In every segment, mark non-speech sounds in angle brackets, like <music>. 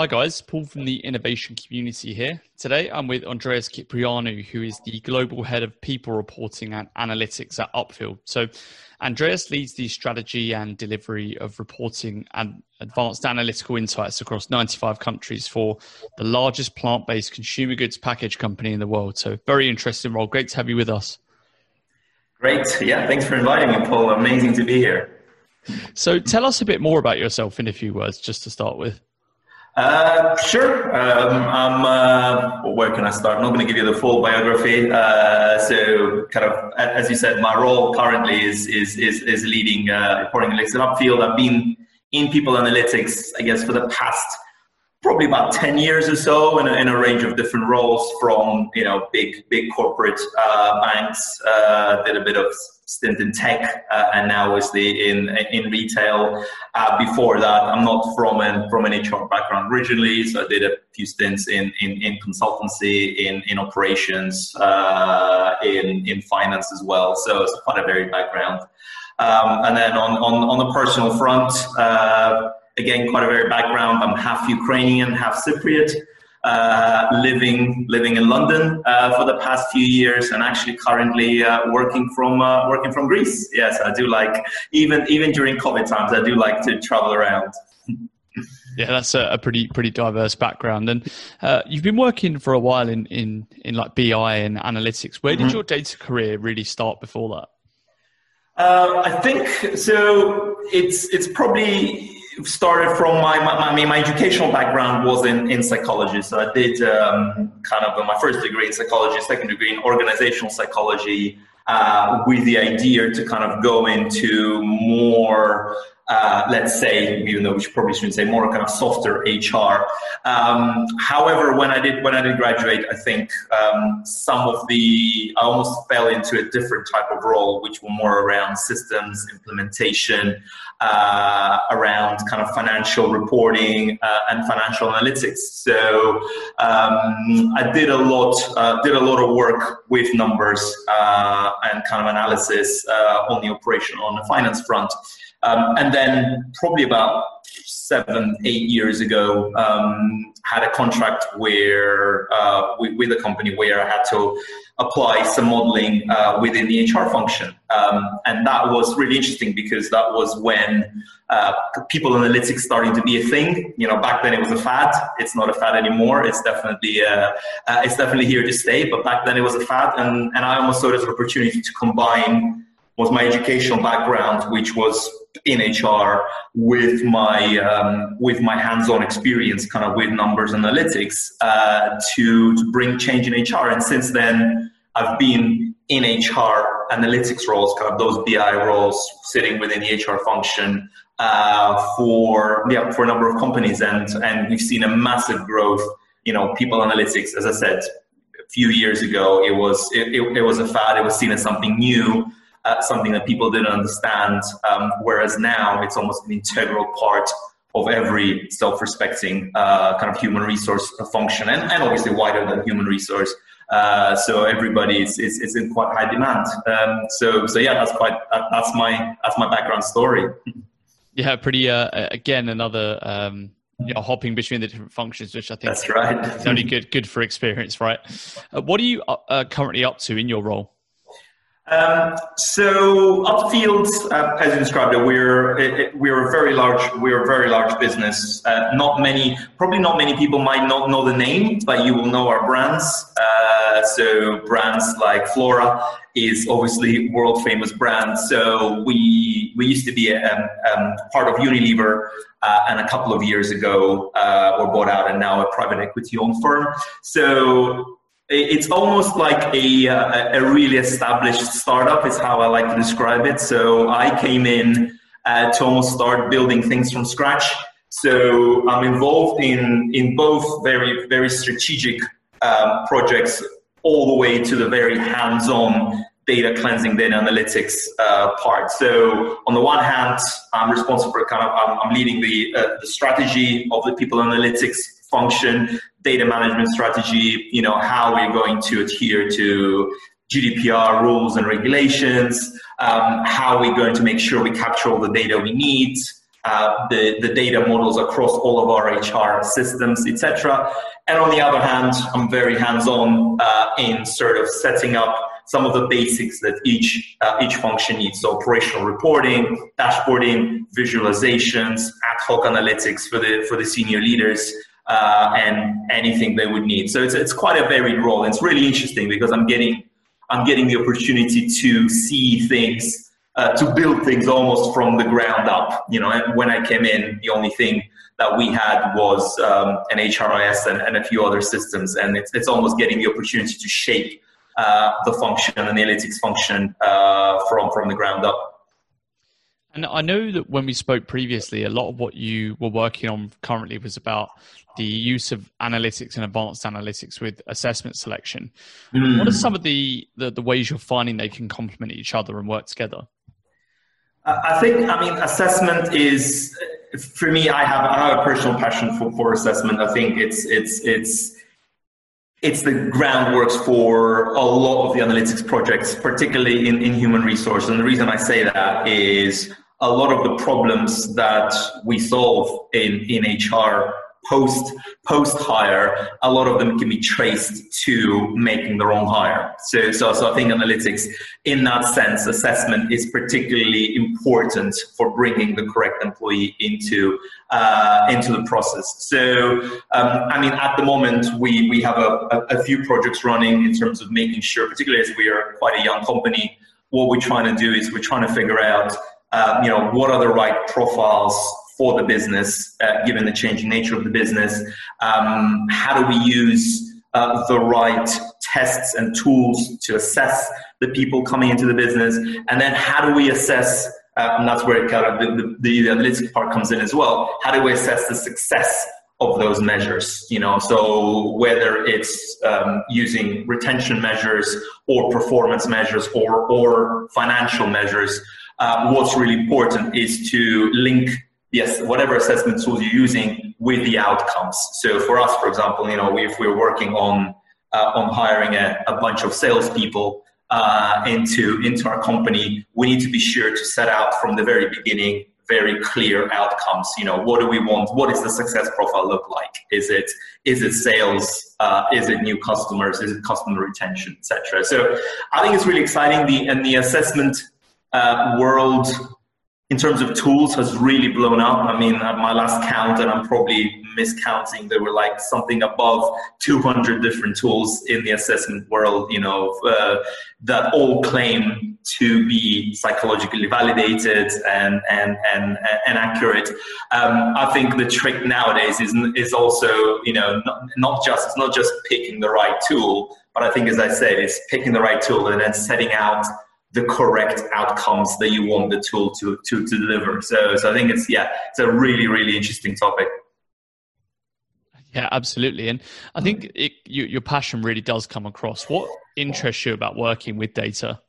Hi guys, Paul from the innovation community here. Today I'm with Andreas Kyprianou, who is the global head of people reporting and analytics at Upfield. So, Andreas leads the strategy and delivery of reporting and advanced analytical insights across 95 countries for the largest plant based consumer goods package company in the world. So, very interesting role. Great to have you with us. Great. Yeah, thanks for inviting me, Paul. Amazing to be here. So, tell us a bit more about yourself in a few words, just to start with. Uh, sure. Um, I'm, uh, well, where can I start? I'm not going to give you the full biography. Uh, so, kind of, as you said, my role currently is is is, is leading uh, reporting analytics at Upfield. I've been in people analytics, I guess, for the past probably about 10 years or so in a, in a range of different roles from you know big big corporate uh, banks uh, did a bit of stint in tech uh, and now obviously in in retail. Uh, before that i'm not from an from an hr background originally so i did a few stints in in, in consultancy in in operations uh, in in finance as well. So it's quite a varied background. Um, and then on, on on the personal front uh, again, quite a varied background. I'm half Ukrainian, half Cypriot. Uh, living living in London uh, for the past few years, and actually currently uh, working from uh, working from Greece. Yes, I do like even even during COVID times. I do like to travel around. Yeah, that's a, a pretty pretty diverse background, and uh, you've been working for a while in in in like BI and analytics. Where did mm-hmm. your data career really start before that? Uh, I think so. It's it's probably started from my, my, my educational background was in, in psychology. So I did um, kind of my first degree in psychology, second degree in organizational psychology, uh, with the idea to kind of go into more uh, let's say, even though we probably shouldn't say more kind of softer HR. Um, however, when I did when I did graduate, I think um, some of the I almost fell into a different type of role, which were more around systems implementation, uh, around kind of financial reporting uh, and financial analytics. So um, I did a lot uh, did a lot of work with numbers uh, and kind of analysis on the operation on the finance front. Um, and then probably about seven, eight years ago, um, had a contract where uh, with, with, a company where I had to apply some modeling uh, within the HR function, um, and that was really interesting because that was when uh, people analytics starting to be a thing. You know, back then it was a fad. It's not a fad anymore. It's definitely uh, uh, it's definitely here to stay. But back then it was a fad, and and I almost saw it as an opportunity to combine was my educational background, which was in HR with my um, with my hands-on experience, kind of with numbers analytics, uh, to to bring change in HR. And since then, I've been in HR analytics roles, kind of those BI roles, sitting within the HR function uh, for yeah for a number of companies, and and we've seen a massive growth. You know, people analytics, as I said, a few years ago, it was it, it, it was a fad. It was seen as something new uh, something that people didn't understand. Um, whereas now it's almost an integral part of every self-respecting uh, kind of human resource function, and, and obviously wider than human resource. Uh, so everybody is, is, is, in quite high demand. Um, so so yeah, that's quite that's my that's my background story. Yeah, pretty. Uh, again, another. Um you know, hopping between the different functions, which I think that's right. is only good good for experience, right? Uh, what are you uh, currently up to in your role? Um, so Upfield, uh, as you described it, we're it, we're a very large we're a very large business. Uh, not many, probably not many people might not know the name, but you will know our brands. Uh, so brands like Flora is obviously world famous brand. So we we used to be a, um, um, part of Unilever, uh, and a couple of years ago uh, were bought out, and now a private equity owned firm. So it's almost like a, uh, a really established startup is how I like to describe it. So I came in uh, to almost start building things from scratch. So I'm involved in in both very very strategic um, projects, all the way to the very hands-on data cleansing, data analytics uh, part. So on the one hand, I'm responsible for kind of I'm, I'm leading the uh, the strategy of the people analytics function, data management strategy, you know, how we're going to adhere to GDPR rules and regulations, um, how are going to make sure we capture all the data we need, uh, the, the data models across all of our HR systems, etc. And on the other hand, I'm very hands-on uh, in sort of setting up some of the basics that each uh, each function needs. So operational reporting, dashboarding, visualizations, ad hoc analytics for the for the senior leaders. Uh, and anything they would need. So it's, it's quite a varied role. It's really interesting because I'm getting I'm getting the opportunity to see things uh, to build things almost from the ground up. You know, and when I came in, the only thing that we had was um, an HRIS and, and, a few other systems, and it's, it's almost getting the opportunity to shape uh, the function, the analytics function, uh, from from the ground up. And I know that when we spoke previously, a lot of what you were working on currently was about the use of analytics and advanced analytics with assessment selection. Mm. What are some of the, the, the ways you're finding they can complement each other and work together? I think, I mean, assessment is, for me, I have, I have a personal passion for, for assessment. I think it's, it's, it's, it's the groundworks for a lot of the analytics projects, particularly in, in human resource. And the reason I say that is a lot of the problems that we solve in, in HR post post hire, a lot of them can be traced to making the wrong hire. So, so, so I think analytics, in that sense, assessment is particularly important for bringing the correct employee into uh, into the process. So, um, I mean, at the moment, we we have a, a, a few projects running in terms of making sure, particularly as we are quite a young company, what we're trying to do is we're trying to figure out, uh, you know, what are the right profiles for the business, uh, given the changing nature of the business? Um, how do we use uh, the right tests and tools to assess the people coming into the business? And then how do we assess, uh, and that's where kind of the, the, the analytics part comes in as well, how do we assess the success of those measures you know so whether it's um, using retention measures or performance measures or or financial measures uh, what's really important is to link yes, whatever assessment tools you're using with the outcomes. So for us, for example, you know, if we're working on uh, on hiring a, a bunch of salespeople uh, into into our company, we need to be sure to set out from the very beginning very clear outcomes. You know, what do we want? What does the success profile look like? Is it is it sales? Uh, is it new customers? Is it customer retention, etc. So I think it's really exciting. The and the assessment uh, world in terms of tools has really blown up. I mean, at my last count, and I'm probably miscounting, there were like something above 200 different tools in the assessment world, you know, uh, that all claim to be psychologically validated and and and and accurate. Um, I think the trick nowadays is is also, you know, not, not just it's not just picking the right tool, but I think, as I said, it's picking the right tool and then setting out the correct outcomes that you want the tool to, to, to deliver. So, so I think it's, yeah, it's a really, really interesting topic. Yeah, absolutely. And I think it, you, your passion really does come across. What interests you about working with data?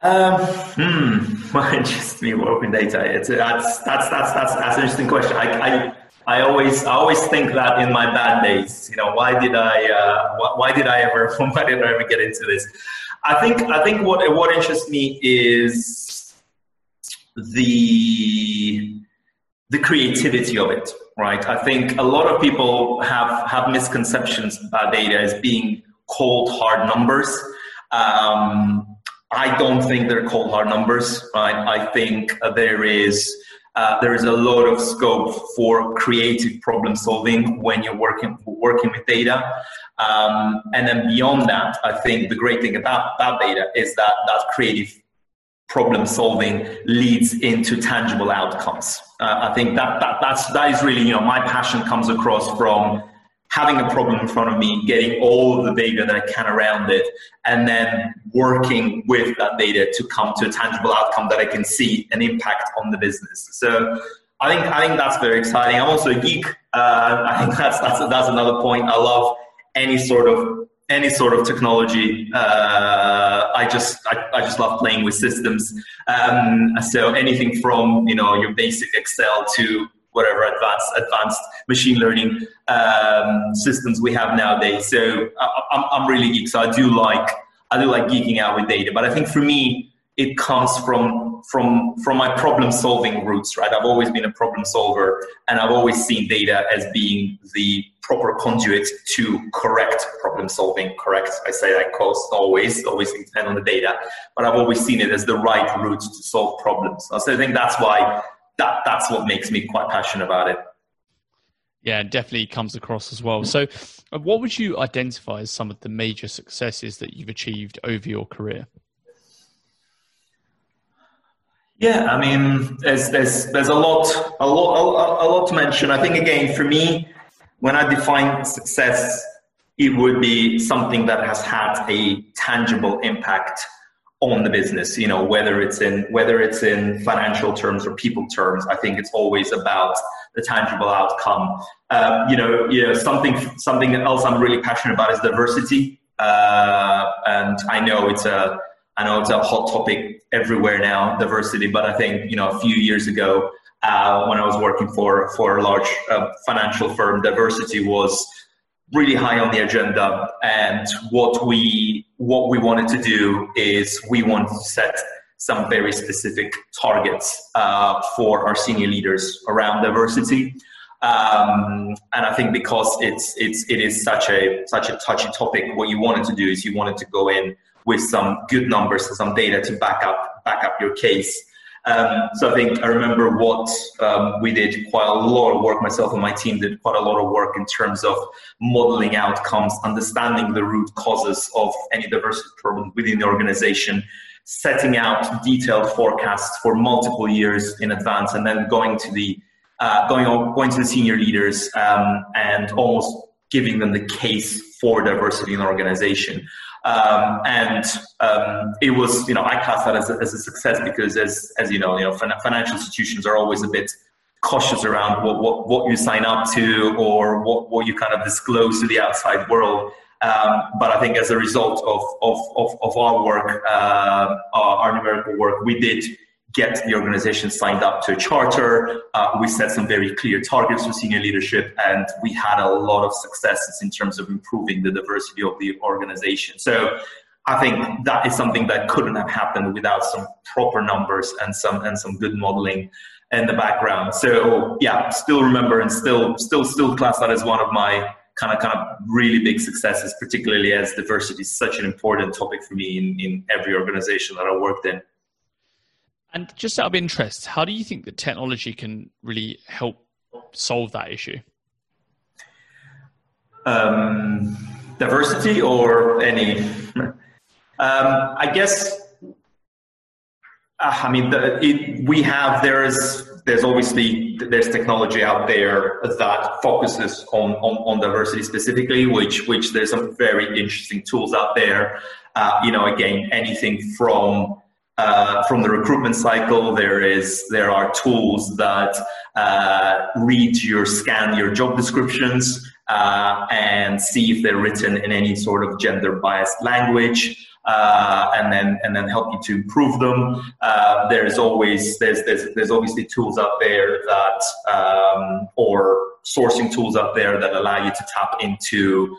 Um, hmm, <laughs> what interests me working data? It's, that's, that's, that's, that's, that's an interesting question. I, I, I always, I always think that in my bad days, you know, why did I, uh, why, why did I ever, <laughs> why did I ever get into this? I think I think what what interests me is the the creativity of it, right? I think a lot of people have have misconceptions about data as being cold hard numbers. Um, I don't think they're cold hard numbers, right? I think there is uh, there is a lot of scope for creative problem solving when you're working working with data. Um, and then beyond that, I think the great thing about, about data is that that creative problem solving leads into tangible outcomes. Uh, I think that, that that's that is really you know my passion comes across from having a problem in front of me, getting all of the data that I can around it, and then working with that data to come to a tangible outcome that I can see an impact on the business. So I think I think that's very exciting. I'm also a geek. Uh, I think that's that's that's another point. I love any sort of any sort of technology. Uh, I just I, I, just love playing with systems. Um, so anything from you know your basic Excel to whatever advanced advanced machine learning um, systems we have nowadays. So I, am I'm, I'm really geek. So I do like I do like geeking out with data. But I think for me, it comes from from from my problem solving roots right i've always been a problem solver and i've always seen data as being the proper conduit to correct problem solving correct i say that cost always always depend on the data but i've always seen it as the right route to solve problems so i think that's why that that's what makes me quite passionate about it yeah, definitely comes across as well. So, uh, what would you identify as some of the major successes that you've achieved over your career? Yeah, I mean, there's there's there's a lot a lot a, a, lot to mention. I think again, for me, when I define success, it would be something that has had a tangible impact on the business. You know, whether it's in whether it's in financial terms or people terms. I think it's always about the tangible outcome. Um, you know, you know something something else I'm really passionate about is diversity, uh, and I know it's a I know it's a hot topic everywhere now, diversity. But I think you know a few years ago, uh, when I was working for for a large uh, financial firm, diversity was really high on the agenda. And what we what we wanted to do is we wanted to set some very specific targets uh, for our senior leaders around diversity. Um, and I think because it's it's it is such a such a touchy topic, what you wanted to do is you wanted to go in with some good numbers and some data to back up back up your case. Um, so I think I remember what um, we did quite a lot of work. Myself and my team did quite a lot of work in terms of modeling outcomes, understanding the root causes of any diversity problem within the organization, setting out detailed forecasts for multiple years in advance, and then going to the uh, going going to the senior leaders um, and almost giving them the case for diversity in the organization. Um, and um, it was, you know, I class that as a, as a success because, as as you know, you know, financial institutions are always a bit cautious around what, what, what you sign up to or what, what you kind of disclose to the outside world. Um, but I think as a result of, of, of, of our work, uh, our, our numerical work, we did get the organization signed up to a charter. Uh, we set some very clear targets for senior leadership, and we had a lot of successes in terms of improving the diversity of the organization. So I think that is something that couldn't have happened without some proper numbers and some and some good modeling in the background. So yeah, still remember and still still still class that as one of my kind of kind of really big successes, particularly as diversity is such an important topic for me in, in every organization that I worked in. And just out of interest, how do you think that technology can really help solve that issue? Um, diversity or any? Um, I guess. Uh, I mean, the, it, we have there's there's obviously there's technology out there that focuses on, on, on diversity specifically, which which there's some very interesting tools out there. Uh, you know, again, anything from uh, from the recruitment cycle, there is there are tools that uh, read your scan your job descriptions uh, and see if they're written in any sort of gender biased language. Uh, and then and then help you to improve them. Uh, there's always there's, there's there's obviously tools out there that um, or sourcing tools out there that allow you to tap into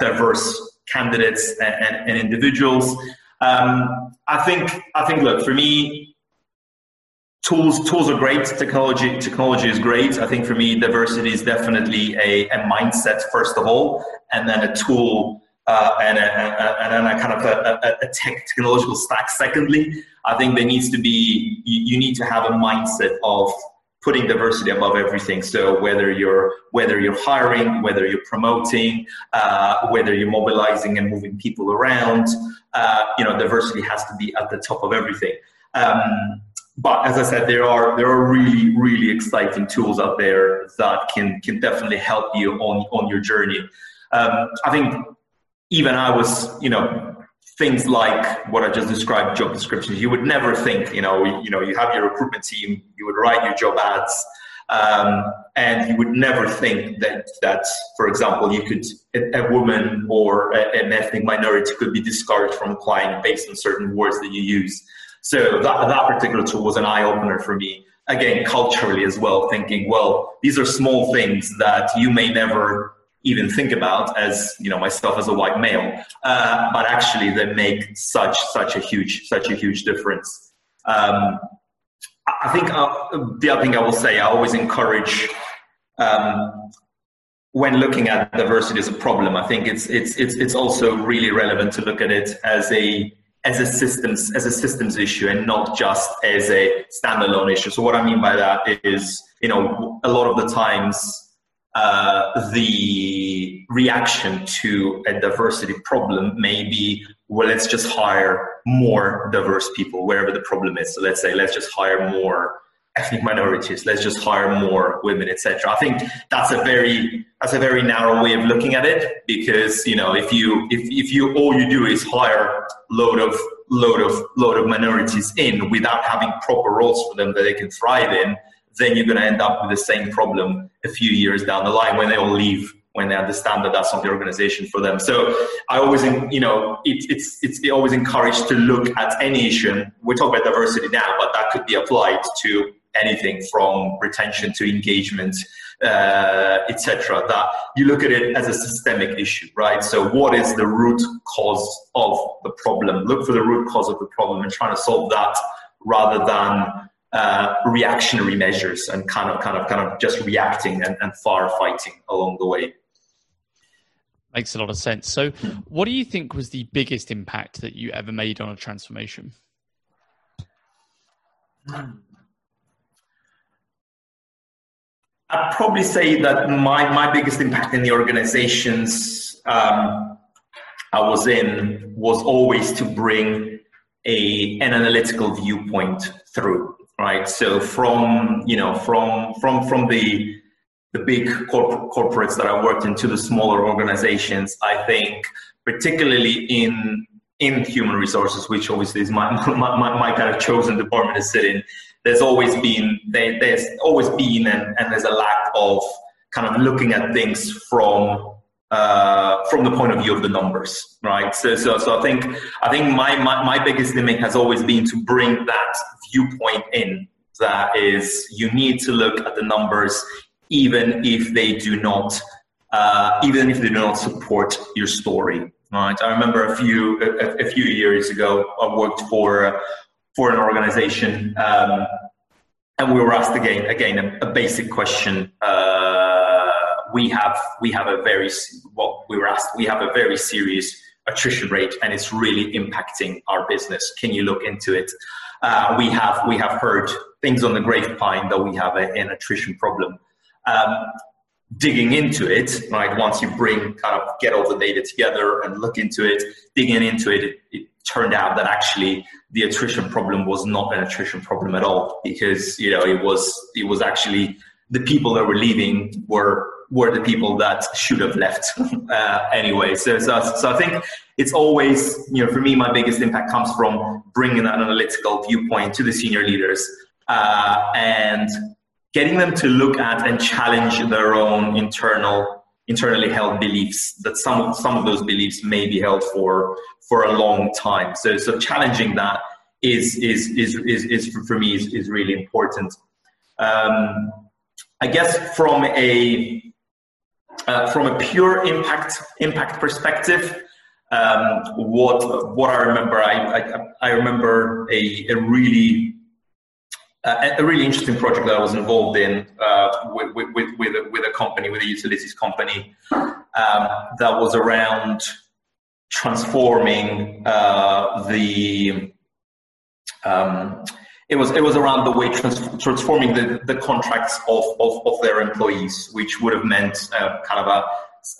diverse candidates and, and, and individuals. Um, I think I think look for me, tools tools are great. Technology technology is great. I think for me, diversity is definitely a, a mindset first of all, and then a tool. Uh, and, a, a, and then a kind of a, a, tech, technological stack. Secondly, I think there needs to be you, you need to have a mindset of putting diversity above everything. So whether you're whether you're hiring, whether you're promoting, uh, whether you're mobilizing and moving people around, uh, you know, diversity has to be at the top of everything. Um, but as I said, there are there are really really exciting tools out there that can can definitely help you on on your journey. Um, I think even I was you know things like what I just described, job descriptions. You would never think, you know, you know, you have your recruitment team, you would write your job ads, um, and you would never think that that, for example, you could a, a woman or a, an ethnic minority could be discouraged from applying based on certain words that you use. So that that particular tool was an eye opener for me. Again, culturally as well, thinking, well, these are small things that you may never even think about as you know myself as a white male. Uh, but actually they make such such a huge such a huge difference. Um, i think uh, the other thing i will say i always encourage um, when looking at diversity as a problem i think it's it's it's it's also really relevant to look at it as a as a systems as a systems issue and not just as a standalone issue. So what i mean by that is you know a lot of the times uh, the reaction to a diversity problem may be well let's just hire more diverse people wherever the problem is. So let's say let's just hire more ethnic minorities let's just hire more women etc i think that's a very that's a very narrow way of looking at it because you know if you if, if you all you do is hire load of load of load of minorities in without having proper roles for them that they can thrive in then you're going to end up with the same problem a few years down the line when they all leave when they understand that that's not the organization for them. So I always, you know, it, it's it's always encouraged to look at any issue. We talk about diversity now, but that could be applied to anything from retention to engagement, uh, etc. That you look at it as a systemic issue, right? So what is the root cause of the problem? Look for the root cause of the problem and trying to solve that rather than uh, reactionary measures and kind of kind of kind of just reacting and, and firefighting along the way. Makes a lot of sense. So, what do you think was the biggest impact that you ever made on a transformation? I'd probably say that my, my biggest impact in the organizations um, I was in was always to bring a, an analytical viewpoint through right? So from you know from from from the the big corp- corporates that I worked in to the smaller organizations, I think particularly in in human resources, which obviously is <laughs> my my, my, my kind of chosen department to sit in, there's always been there, there's always been and, and there's a lack of kind of looking at things from uh, from the point of view of the numbers, right? So, so, so I think I think my, my, my biggest limit has always been to bring that viewpoint in. That is, you need to look at the numbers, even if they do not, uh, even if they do not support your story. Right? I remember a few a, a few years ago, I worked for for an organization, um, and we were asked again again a, a basic question. Uh, we have we have a very what we were asked we have a very serious attrition rate and it's really impacting our business can you look into it uh, we have we have heard things on the grapevine that we have a, an attrition problem. Um, digging into it right once you bring kind of get all the data together and look into it digging into it, it, it turned out that actually the attrition problem was not an attrition problem at all because you know it was it was actually the people that were leaving were were the people that should have left <laughs> uh, anyway. So, so, so I think it's always, you know, for me, my biggest impact comes from bringing that analytical viewpoint to the senior leaders uh, and getting them to look at and challenge their own internal, internally held beliefs. That some some of those beliefs may be held for for a long time. So, so challenging that is is is is, is for me is, is really important. Um, I guess from a uh, from a pure impact impact perspective, um, what what I remember, I I, I remember a, a really uh, a really interesting project that I was involved in uh, with, with, with, a, with a company, with a utilities company, um, that was around transforming uh, the um, it was it was around the way trans- transforming the, the contracts of, of, of their employees, which would have meant uh, kind of a,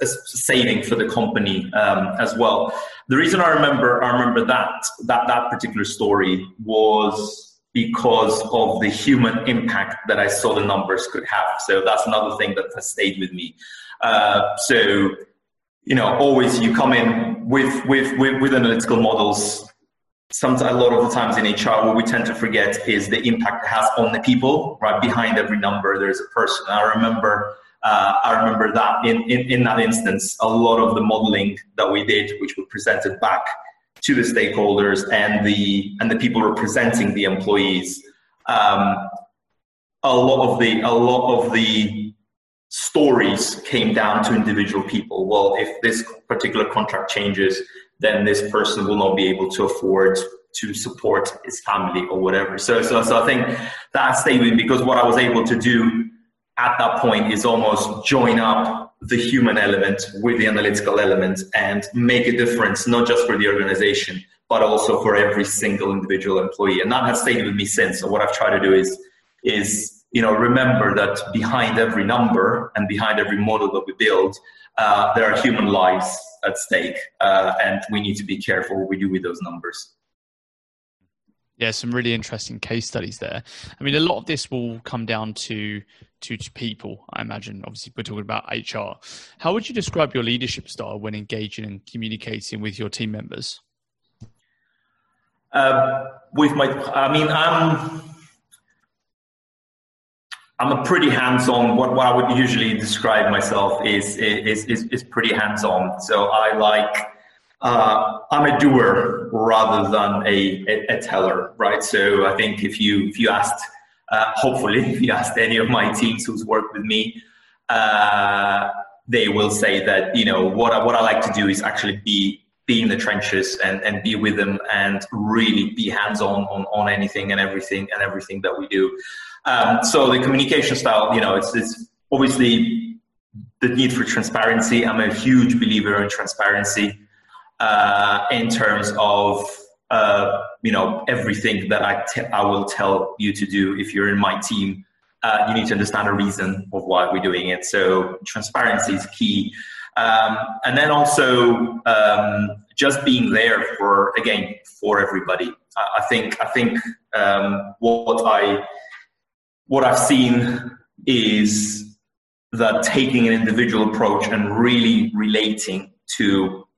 a, saving for the company um, as well. The reason I remember I remember that that that particular story was because of the human impact that I saw the numbers could have. So that's another thing that has stayed with me. Uh, so you know, always you come in with with with, with analytical models sometimes a lot of the times in HR, what we tend to forget is the impact it has on the people. Right behind every number, there's a person. I remember, uh, I remember that in, in in that instance, a lot of the modeling that we did, which we presented back to the stakeholders and the and the people representing the employees. Um, a lot of the a lot of the stories came down to individual people. Well, if this particular contract changes, then this person will not be able to afford to support his family or whatever. So, so, so I think that statement, because what I was able to do at that point is almost join up the human element with the analytical element and make a difference, not just for the organization, but also for every single individual employee. And that has stayed with me since. So what I've tried to do is, is, you know, remember that behind every number and behind every model that we build, uh, there are human lives at stake. Uh, and we need to be careful what we do with those numbers. Yeah, some really interesting case studies there. I mean, a lot of this will come down to, to to, people. I imagine. Obviously, we're talking about HR. How would you describe your leadership style when engaging and communicating with your team members? Uh, with my, I mean, I'm I'm a pretty hands-on. What, what I would usually describe myself is is is, is pretty hands-on. So I like uh, I'm a doer rather than a, a, a, teller, right? So I think if you if you asked, uh, hopefully, <laughs> if you asked any of my teams who's worked with me, uh, they will say that you know what I, what I like to do is actually be be in the trenches and, and be with them and really be hands on on on anything and everything and everything that we do. Um, so the communication style, you know, it's, it's obviously the need for transparency. I'm a huge believer in transparency uh, in terms of uh, you know everything that I, te- I will tell you to do if you're in my team. Uh, you need to understand the reason of why we're doing it. So transparency is key, um, and then also um, just being there for again for everybody. I, I think I think um, what I what I've seen is that taking an individual approach and really relating to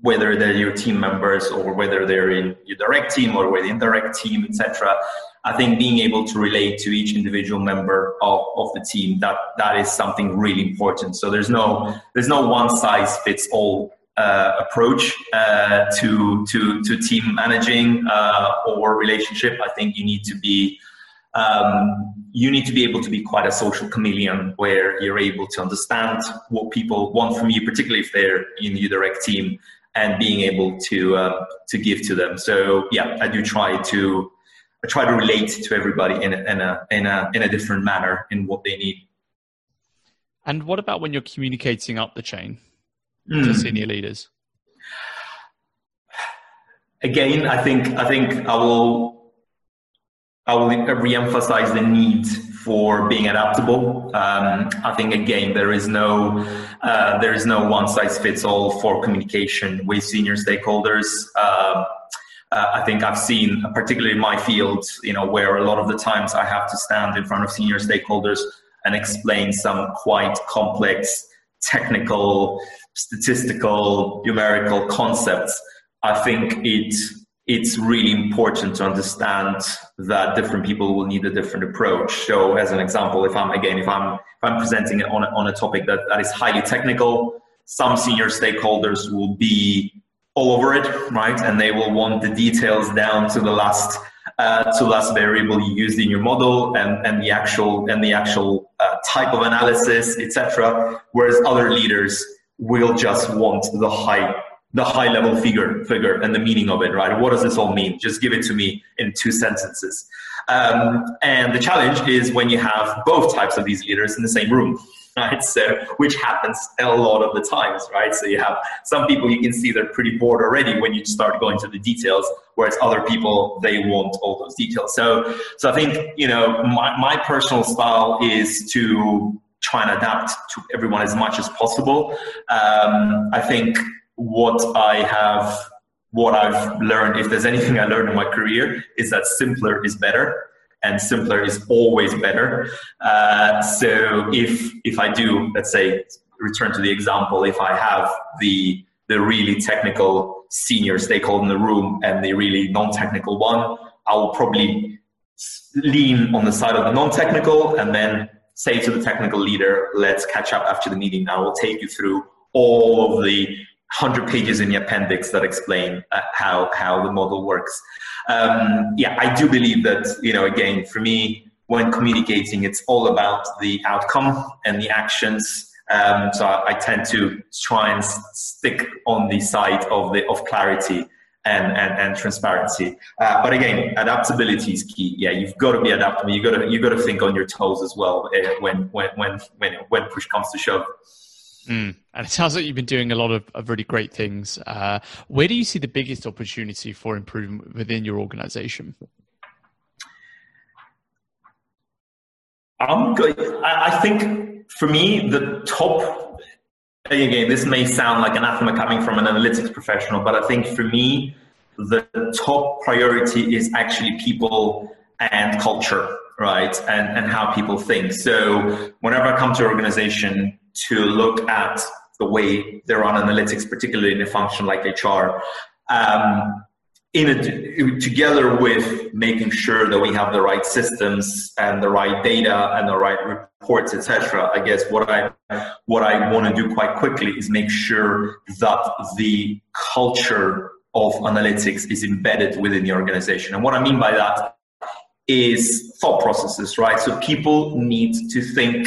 whether they're your team members or whether they're in your direct team or with indirect team, etc. I think being able to relate to each individual member of, of the team that that is something really important. So there's no there's no one size fits all uh, approach uh, to to to team managing uh, or relationship. I think you need to be um, you need to be able to be quite a social chameleon where you're able to understand what people want from you, particularly if they're in your direct team, and being able to uh, to give to them. So yeah, I do try to I try to relate to everybody in a, in a in a in a different manner in what they need. And what about when you're communicating up the chain mm. to senior leaders? Again, I think I think I will I will re-emphasize the need for being adaptable. Um, I think again there is no uh, there is no one size fits all for communication with senior stakeholders. Uh, uh, I think I've seen, particularly in my field, you know, where a lot of the times I have to stand in front of senior stakeholders and explain some quite complex technical, statistical, numerical concepts. I think it it's really important to understand that different people will need a different approach. So, as an example, if I'm again, if I'm if I'm presenting it on a, on a topic that, that is highly technical, some senior stakeholders will be all over it, right? And they will want the details down to the last uh, to last variable you used in your model and, and the actual and the actual uh, type of analysis, etc. Whereas other leaders will just want the high the high level figure figure and the meaning of it right? What does this all mean? Just give it to me in two sentences. Um, and the challenge is when you have both types of these leaders in the same room <laughs> right? So which happens a lot of the times right? So you have some people you can see they're pretty bored already when you start going to the details whereas other people they want all those details. So so i think you know my, my personal style is to try and adapt to everyone as much as possible. Um, i think what I have, what I've learned, if there's anything I learned in my career, is that simpler is better and simpler is always better. Uh, so if if I do, let's say, return to the example, if I have the the really technical senior stakeholder in the room and the really non-technical one, I will probably lean on the side of the non-technical and then say to the technical leader, let's catch up after the meeting. I will take you through all of the 100 pages in the appendix that explain uh, how how the model works. Um, yeah, I do believe that you know again for me when communicating, it's all about the outcome and the actions. Um, so I, I, tend to try and stick on the side of the of clarity and and, and transparency. Uh, but again, adaptability is key. Yeah, you've got to be adaptable. You got to you got to think on your toes as well uh, when when when when when push comes to shove. Mm. And it sounds like you've been doing a lot of, of really great things. Uh, where do you see the biggest opportunity for improvement within your organization? I, I think for me, the top, again, this may sound like anathema coming from an analytics professional, but I think for me, the top priority is actually people and culture, right? And, and how people think. So whenever I come to an organization to look at the way they run analytics, particularly in a function like HR, um, in a, together with making sure that we have the right systems and the right data and the right reports, etc. I guess what I what I want to do quite quickly is make sure that the culture of analytics is embedded within the organization. And what I mean by that is thought processes, right? So people need to think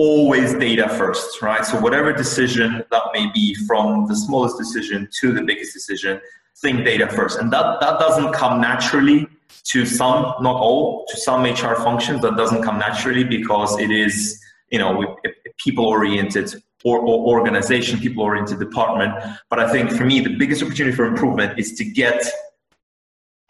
always data first, right? So whatever decision that may be from the smallest decision to the biggest decision, think data first. And that, that doesn't come naturally to some, not all, to some HR functions. That doesn't come naturally because it is, you know, people oriented or, or organization, people oriented department. But I think for me, the biggest opportunity for improvement is to get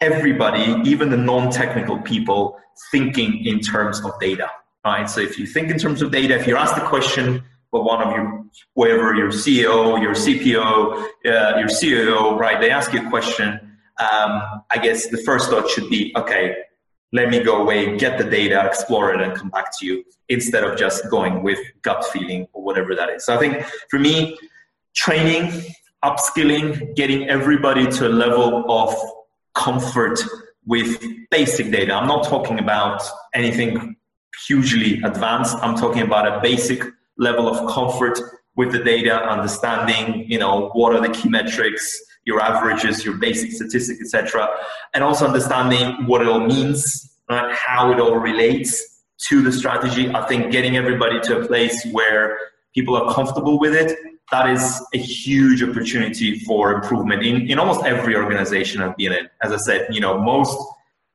everybody, even the non-technical people, thinking in terms of data. Right. So if you think in terms of data, if you ask the question, but one of your whoever your CEO, your CPO, uh, your CEO, right? They ask you a question. Um, I guess the first thought should be, okay, let me go away, get the data, explore it, and come back to you instead of just going with gut feeling or whatever that is. So I think for me, training, upskilling, getting everybody to a level of comfort with basic data. I'm not talking about anything hugely advanced. I'm talking about a basic level of comfort with the data, understanding, you know, what are the key metrics, your averages, your basic statistics, etc., and also understanding what it all means, right? how it all relates to the strategy. I think getting everybody to a place where people are comfortable with it, that is a huge opportunity for improvement in, in almost every organization I've been in. As I said, you know, most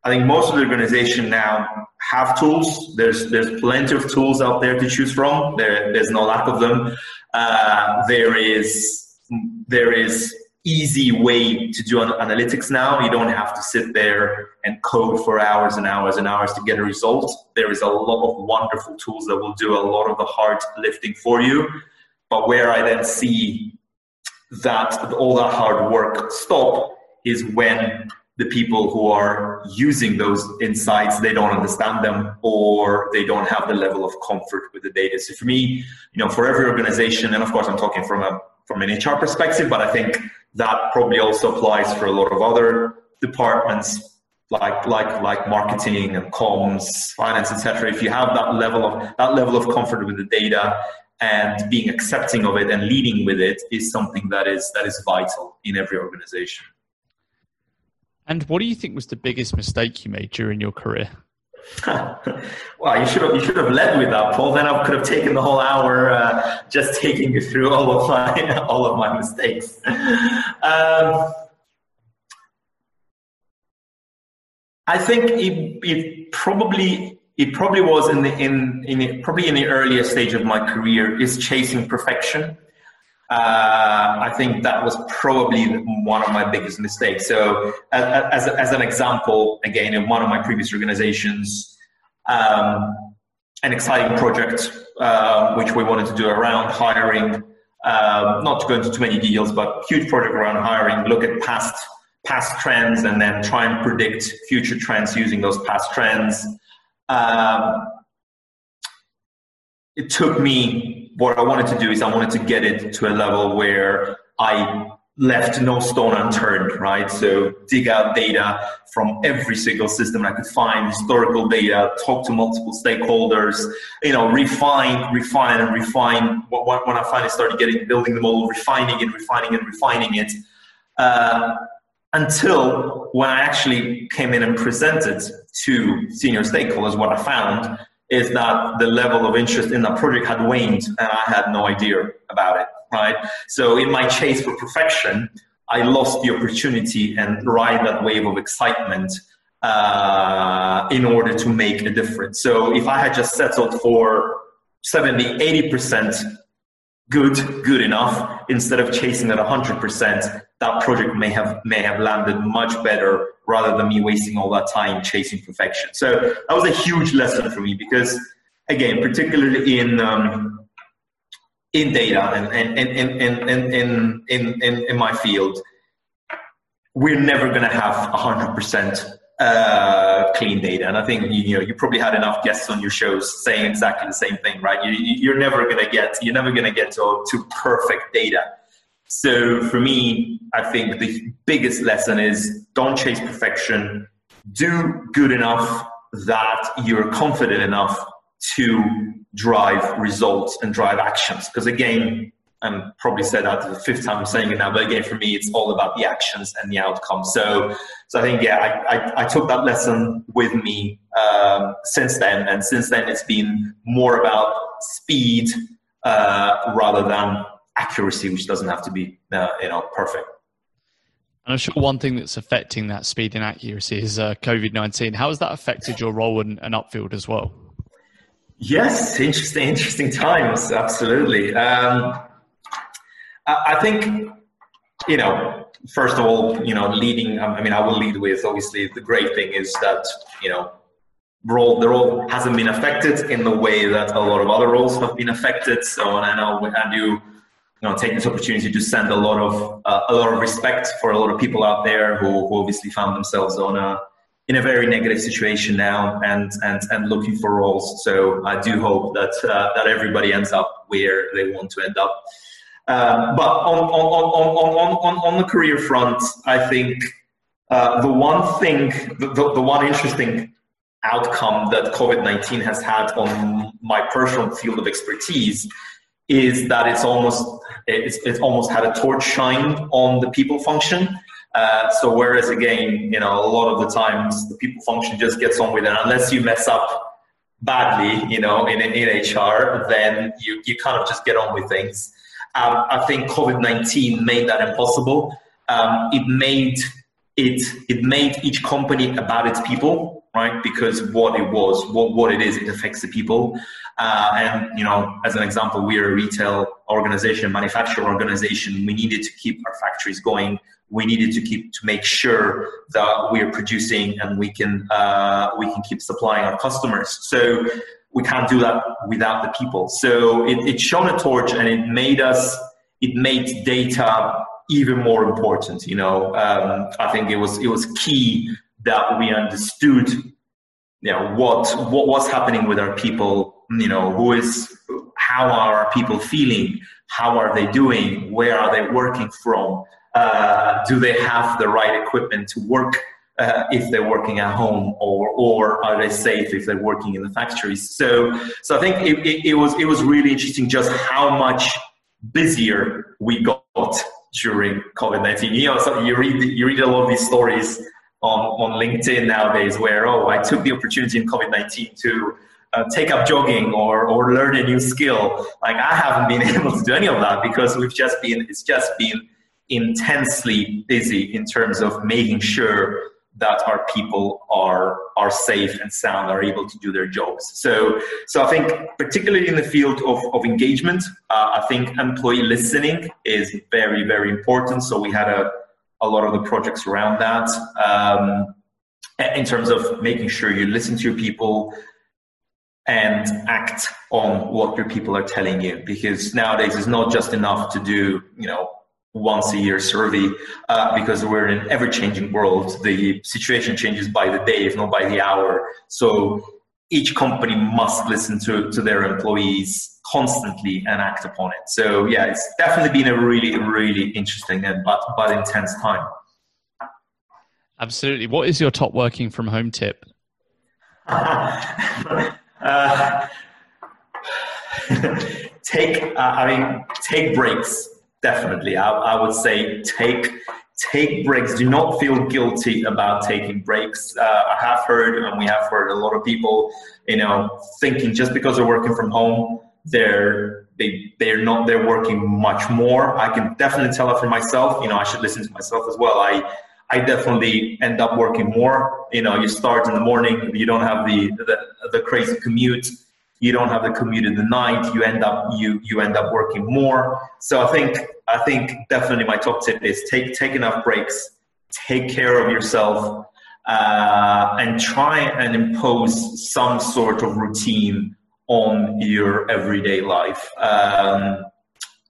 I think most of the organization now have tools. There's there's plenty of tools out there to choose from. There, there's no lack of them. Uh, there is there is easy way to do analytics now. You don't have to sit there and code for hours and hours and hours to get a result. There is a lot of wonderful tools that will do a lot of the hard lifting for you. But where I then see that all that hard work stop is when the people who are using those insights they don't understand them or they don't have the level of comfort with the data. So for me you know for every organization and of course i'm talking from a from an hr perspective but i think that probably also applies for a lot of other departments like like like marketing and comms finance etc if you have that level of that level of comfort with the data and being accepting of it and leading with it is something that is that is vital in every organization and what do you think was the biggest mistake you made during your career? <laughs> well, you should have you should have led with that, Paul. Then I could have taken the whole hour uh, just taking you through all of my <laughs> all of my mistakes. Um, I think it, it probably it probably was in the in in the, probably in the earlier stage of my career is chasing perfection. Uh, I think that was probably one of my biggest mistakes. So, as, as an example, again, in one of my previous organizations, um, an exciting project uh, which we wanted to do around hiring, um, not to go into too many details, but huge project around hiring, look at past past trends and then try and predict future trends using those past trends. Um, it took me what I wanted to do is I wanted to get it to a level where I left no stone unturned, right? So dig out data from every single system I could find, historical data, talk to multiple stakeholders, you know, refine, refine, and refine. When I finally started getting building the model, refining it, refining it, refining it. Uh, until when I actually came in and presented to senior stakeholders, what I found is that the level of interest in that project had waned and I had no idea about it, right? So in my chase for perfection, I lost the opportunity and ride that wave of excitement uh, in order to make a difference. So if I had just settled for 70, 80% good, good enough, instead of chasing at 100%, that project may have, may have landed much better rather than me wasting all that time chasing perfection. So that was a huge lesson for me because, again, particularly in, um, in data and, and, and, and, and, in, in, in, in my field, we're never going to have 100% uh, clean data. And I think you know you probably had enough guests on your shows saying exactly the same thing, right? You, are never going to get you're never going to get to, to perfect data. So for me, I think the biggest lesson is don't chase perfection. Do good enough that you're confident enough to drive results and drive actions. Because again, I'm probably said that the fifth time I'm saying it now, but again, for me, it's all about the actions and the outcome. So, so I think, yeah, I, I, I took that lesson with me um, since then. And since then, it's been more about speed uh, rather than accuracy, which doesn't have to be, uh, you know, perfect. And I'm sure one thing that's affecting that speed and accuracy is uh, COVID 19. How has that affected your role in, in Upfield as well? Yes, interesting, interesting times. Absolutely. Um, I think, you know, first of all, you know, leading, I mean, I will lead with obviously the great thing is that, you know, role, the role hasn't been affected in the way that a lot of other roles have been affected. So, and I know, and you, you know, take this opportunity to send a lot of, uh, a lot of respect for a lot of people out there who, who obviously found themselves on a, in a very negative situation now and, and, and looking for roles. So I do hope that, uh, that everybody ends up where they want to end up. Um, but on, on, on, on, on, the career front, I think uh, the one thing, the, the, the one interesting outcome that COVID 19 has had on my personal field of expertise is that it's almost it's, it's almost had a torch shine on the people function. Uh, so whereas again, you know, a lot of the times the people function just gets on with it, unless you mess up badly, you know, in, in HR, then you, you kind of just get on with things. Um, I think COVID nineteen made that impossible. Um, it made it it made each company about its people, right? Because what it was, what what it is, it affects the people. Uh, and you know, as an example, we are a retail organization, manufacturing organization. We needed to keep our factories going. We needed to keep to make sure that we are producing and we can uh, we can keep supplying our customers. So we can't do that without the people. So it, it shone a torch and it made us, it made data even more important. You know, um, I think it was it was key that we understood, you know, what what was happening with our people. You know, who is, how are our people feeling? How are they doing? Where are they working from? Uh, do they have the right equipment to work uh, if they're working at home or, or are they safe if they're working in the factories. So, so I think it, it, it was, it was really interesting just how much busier we got during COVID-19. You know, so you read, you read a lot of these stories on, on LinkedIn nowadays where, oh, I took the opportunity in COVID-19 to uh, take up jogging or, or learn a new skill. Like I haven't been <laughs> able to do any of that because we've just been, it's just been intensely busy in terms of making sure that our people are are safe and sound, are able to do their jobs. So, so I think particularly in the field of, of engagement, uh, I think employee listening is very very important. So we had a a lot of the projects around that um, in terms of making sure you listen to your people and act on what your people are telling you because nowadays it's not just enough to do you know once a year survey uh, because we're in an ever changing world. The situation changes by the day, if not by the hour. So each company must listen to, to their employees constantly and act upon it. So yeah, it's definitely been a really, really interesting and but, but intense time. Absolutely. What is your top working from home tip? <laughs> uh, <laughs> take, uh, I mean, take breaks definitely. I, I would say take take breaks. Do not feel guilty about taking breaks. Uh, I have heard, and we have heard a lot of people, you know, thinking just because they're working from home, they're they they're not they're working much more. I can definitely tell it for myself. You know, I should listen to myself as well. I I definitely end up working more. You know, you start in the morning, you don't have the the, the crazy commute you don't have the commute in the night you end up you you end up working more. So i think i think definitely my top tip is take take enough breaks take care of yourself uh, and try and impose some sort of routine on your everyday life. Um,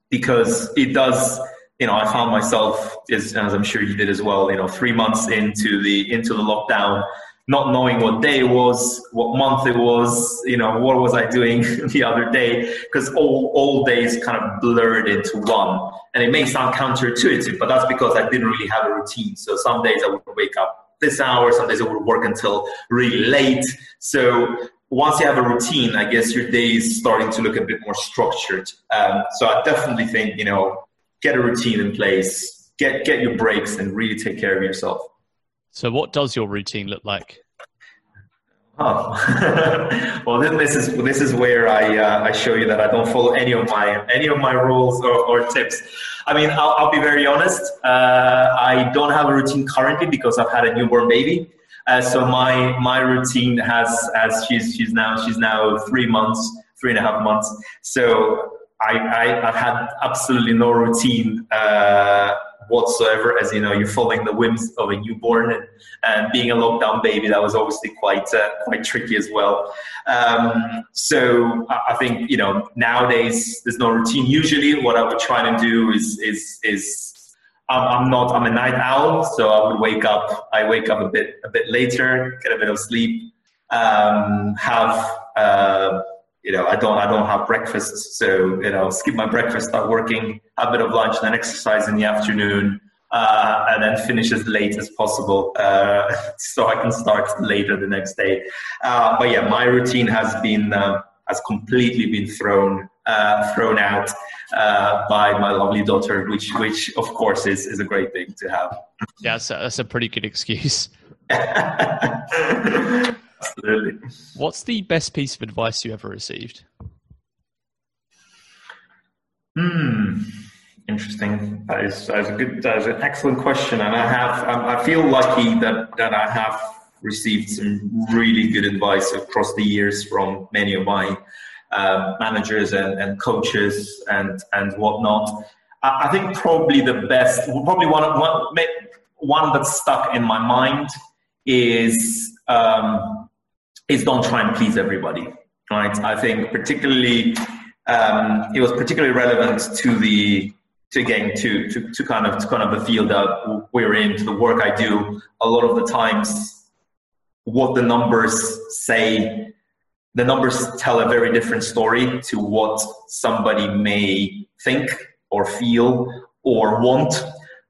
because it does you know i found myself as, as i'm sure you did as well you know three months into the into the lockdown not knowing what day it was, what month it was, you know, what was I doing <laughs> the other day, because all, all days kind of blurred into one. And it may sound counterintuitive, but that's because I didn't really have a routine. So some days I would wake up this hour, some days I would work until really late. So once you have a routine, I guess your day is starting to look a bit more structured. Um, so I definitely think, you know, get a routine in place, get, get your breaks and really take care of yourself. So, what does your routine look like? Oh, <laughs> well, this is this is where I uh, I show you that I don't follow any of my any of my rules or, or tips. I mean, I'll, I'll be very honest. Uh, I don't have a routine currently because I've had a newborn baby. Uh, so my my routine has as she's she's now she's now three months, three and a half months. So I, I have had absolutely no routine uh, whatsoever. As you know, you're following the whims of a newborn, and, and being a lockdown baby, that was obviously quite uh, quite tricky as well. Um, so I think you know nowadays there's no routine. Usually, what I would try to do is is is I'm not I'm a night owl, so I would wake up. I wake up a bit a bit later, get a bit of sleep, um, have. Uh, you know, I don't, I don't have breakfast. So, you know, skip my breakfast, start working, have a bit of lunch, then exercise in the afternoon, uh, and then finish as late as possible uh, <laughs> so I can start later the next day. Uh, but yeah, my routine has been, uh, has completely been thrown, uh, thrown out uh, by my lovely daughter, which, which of course is, is a great thing to have. Yeah, that's a, that's a pretty good excuse. <laughs> Absolutely. What's the best piece of advice you ever received? Hmm. Interesting. That is, that is a good. That is an excellent question, and I have. I feel lucky that that I have received some really good advice across the years from many of my uh, managers and, and coaches and and whatnot. I, I think probably the best, probably one one one that stuck in my mind is um, is don't try and please everybody, right? I think particularly um, it was particularly relevant to the to again to, to to kind of to kind of the field that we're in, to the work I do. A lot of the times, what the numbers say, the numbers tell a very different story to what somebody may think or feel or want.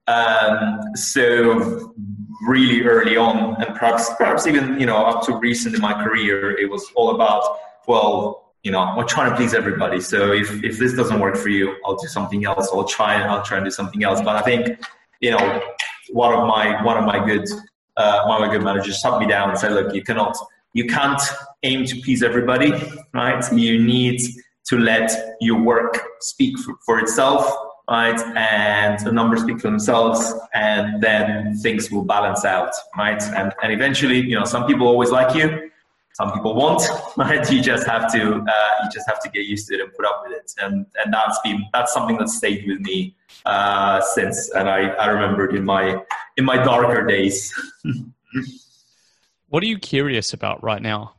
Um, so really early on, and perhaps perhaps even you know up to recent in my career, it was all about well, you know, I'm trying to please everybody. So if if this doesn't work for you, I'll do something else. I'll try and I'll try and do something else. But I think you know one of my one of my good uh, one of my good managers sat me down and said, look, you cannot you can't aim to please everybody, right? You need to let your work speak for, for itself right? And the numbers speak for themselves, and then things will balance out, right? And and eventually, you know, some people always like you, some people won't, <laughs> right? You just have to uh, you just have to get used to it and put up with it, and and that's been that's something that stayed with me uh, since, and I I remembered in my in my darker days. <laughs> what are you curious about right now?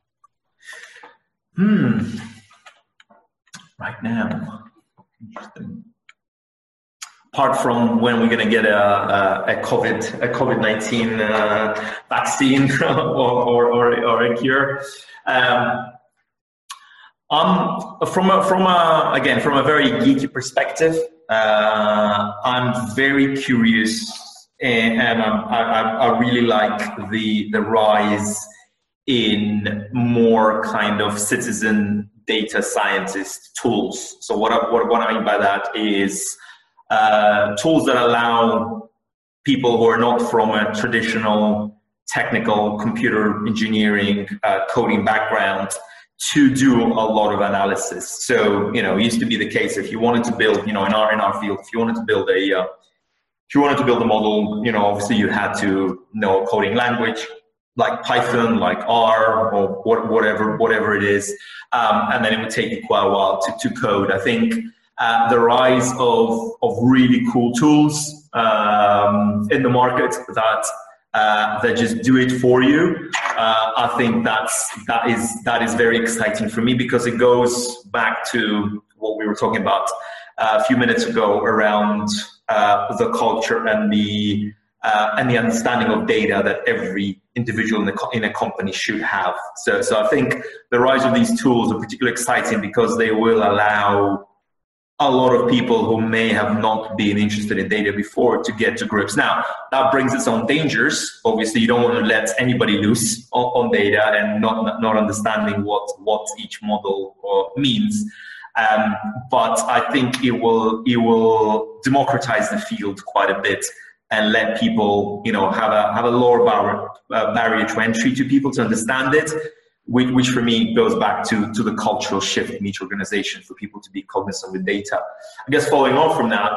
Hmm. Right now, interesting apart from when we're going to get a, a, COVID a COVID nineteen uh, vaccine <laughs> or, or, or, or, a cure. Um, um, from a, from a, again from a very geeky perspective, uh, I'm very curious, and, and I, I really like the the rise in more kind of citizen data scientist tools. So what I, what, what I mean by that is uh, tools that allow people who are not from a traditional technical computer engineering uh, coding background to do a lot of analysis. So, you know, it used to be the case if you wanted to build, you know, in our in our field, if you wanted to build a uh, if you wanted to build a model, you know, obviously you had to know a coding language like Python, like R, or whatever whatever it is, um, and then it would take you quite a while to, to code. I think uh, the rise of of really cool tools um, in the market that uh, that just do it for you. Uh, I think that's that is that is very exciting for me because it goes back to what we were talking about uh, a few minutes ago around uh, the culture and the uh, and the understanding of data that every individual in, the, in a company should have. So, so I think the rise of these tools are particularly exciting because they will allow a lot of people who may have not been interested in data before to get to grips. Now, that brings its own dangers. Obviously, you don't want to let anybody loose on, on data and not, not understanding what, what each model uh, means. Um, but I think it will, it will democratize the field quite a bit and let people, you know, have a, have a lower barrier, uh, barrier to entry to people to understand it which, which for me goes back to, to the cultural shift in each organization for people to be cognizant with data. I guess following on from that,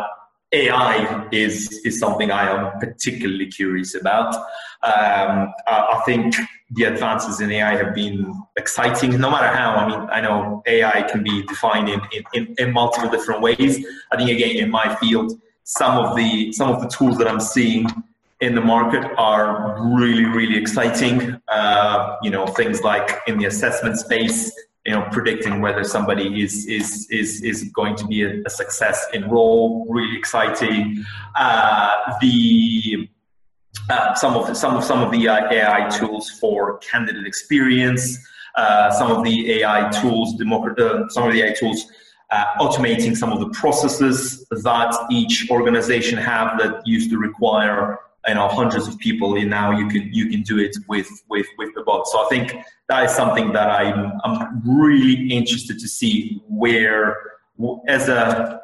AI is, is something I am particularly curious about. Um, I think the advances in AI have been exciting, no matter how. I mean, I know AI can be defined in, in, in multiple different ways. I think, again, in my field, some of the, some of the tools that I'm seeing in the market are really, really exciting. Uh, you know, things like in the assessment space, you know, predicting whether somebody is is is is going to be a, a success in role, really exciting. Uh, the uh, some of the, some of some of the AI tools for candidate experience, uh, some of the AI tools, uh, some of the AI tools. Uh, automating some of the processes that each organization have that used to require you know hundreds of people and now you can you can do it with with with the bot so i think that is something that i'm i'm really interested to see where as a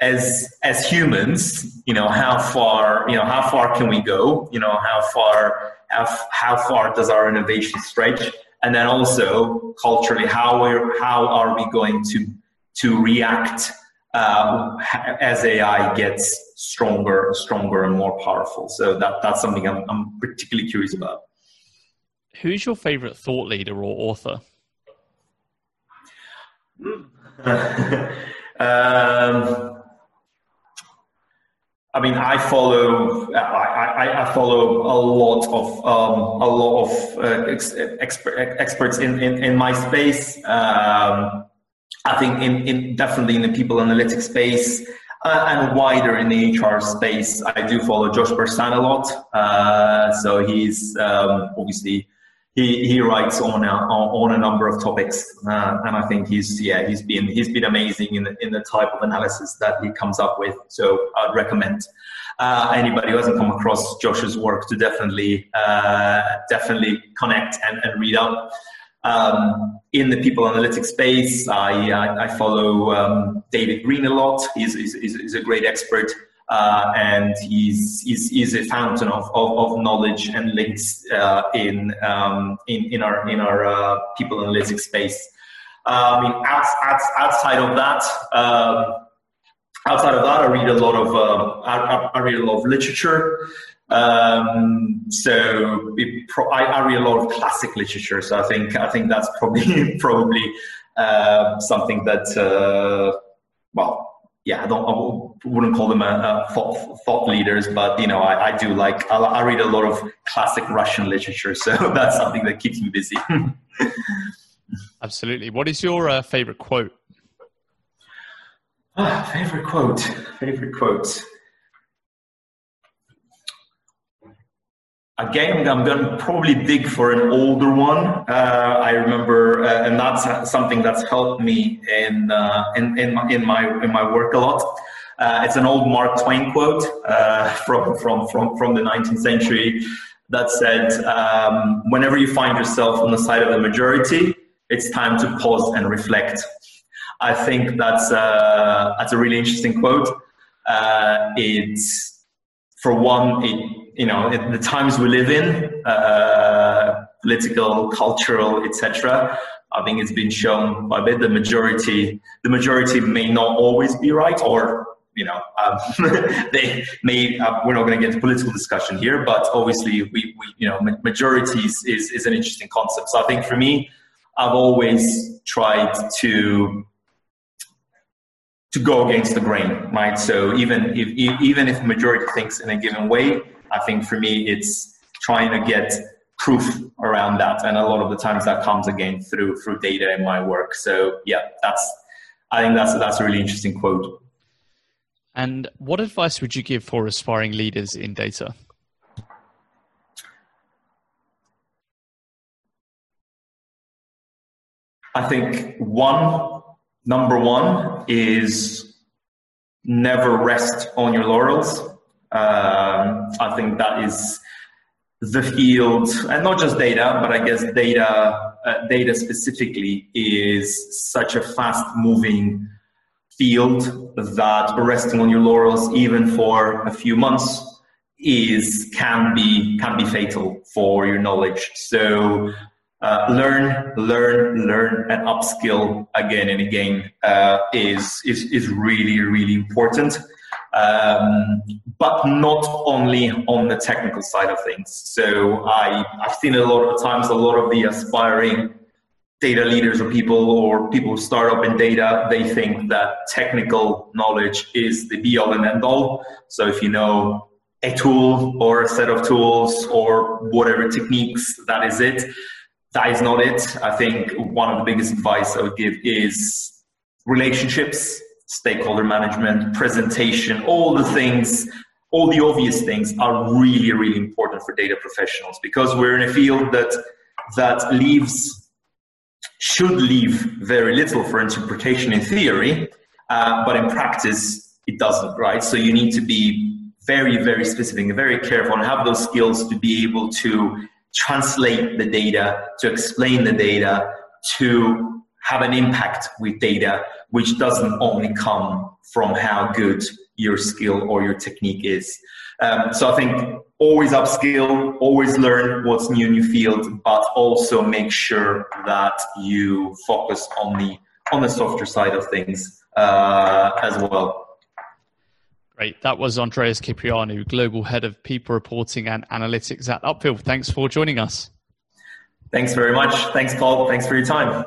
as as humans you know how far you know how far can we go? You know how far how, how far does our innovation stretch? And then also culturally how are how are we going to to react uh, as AI gets stronger, stronger, and more powerful. So that that's something I'm, I'm particularly curious about. Who's your favorite thought leader or author? <laughs> um, I mean, I follow. I, I, I follow a lot of um, a lot of uh, ex, expert, experts in, in, in my space. Um, I think in, in definitely in the people analytics space uh, and wider in the HR space, I do follow Josh Bersin a lot. Uh, so he's um, obviously he, he writes on a, on a number of topics, uh, and I think he's yeah he's been he's been amazing in the, in the type of analysis that he comes up with. So I'd recommend uh, anybody who hasn't come across Josh's work to definitely uh, definitely connect and, and read up. Um, in the people analytics space, I, I, follow um, David Green a lot. He's, he's, he's a great expert. Uh, and he's, he's, he's, a fountain of, of, of knowledge and links uh, in, um, in, in our, in our uh, people analytics space. I mean, outside of that, um, outside of that, I read a lot of uh, I, I, read a lot of literature. Um, so pro- I, I, read a lot of classic literature, so I think I think that's probably <laughs> probably uh, something that uh, well. Yeah, I don't. I wouldn't call them a, a thought, thought, leaders, but you know, I, I do like. I, I, read a lot of classic Russian literature, so <laughs> that's something that keeps me busy. <laughs> Absolutely. What is your uh, favorite quote? Ah, favorite quote. Favorite quote. Again, I'm going to probably dig for an older one. Uh, I remember, uh, and that's something that's helped me in uh, in in my, in my in my work a lot. Uh, it's an old Mark Twain quote uh, from from from from the 19th century that said, um, "Whenever you find yourself on the side of the majority, it's time to pause and reflect." I think that's uh, that's a really interesting quote. it's for one, it, you know, the times we live in, uh, political, cultural, etc. I think it's been shown by the majority. The majority may not always be right, or you know, um, <laughs> they may. Uh, we're not going to get into political discussion here, but obviously, we, we you know, majorities is is an interesting concept. So I think for me, I've always tried to to go against the grain, right? So even if even if majority thinks in a given way, I think for me it's trying to get proof around that, and a lot of the times that comes again through through data in my work. So yeah, that's I think that's that's a really interesting quote. And what advice would you give for aspiring leaders in data? I think one, number one is never rest on your laurels. Um, I think that is the field, and not just data, but I guess data, uh, data specifically is such a fast moving field that resting on your laurels, even for a few months, is can be can be fatal for your knowledge. So uh, learn, learn, learn, and upskill again and again uh, is, is is really really important. Um, but not only on the technical side of things. So I I've seen a lot of times a lot of the aspiring data leaders or people or people who start up in data they think that technical knowledge is the be all and end all. So if you know a tool or a set of tools or whatever techniques, that is it that is not it. I think one of the biggest advice I would give is relationships, stakeholder management, presentation, all the things, all the obvious things are really, really important for data professionals because we're in a field that that leaves should leave very little for interpretation in theory, uh, but in practice it doesn't, right? So you need to be very, very specific and very careful and have those skills to be able to translate the data, to explain the data, to have an impact with data, which doesn't only come from how good your skill or your technique is. Um, so I think always upskill, always learn what's new in your field, but also make sure that you focus on the on the softer side of things uh, as well. Great. That was Andreas Kyprianou, Global Head of People Reporting and Analytics at Upfield. Thanks for joining us. Thanks very much. Thanks, Paul. Thanks for your time.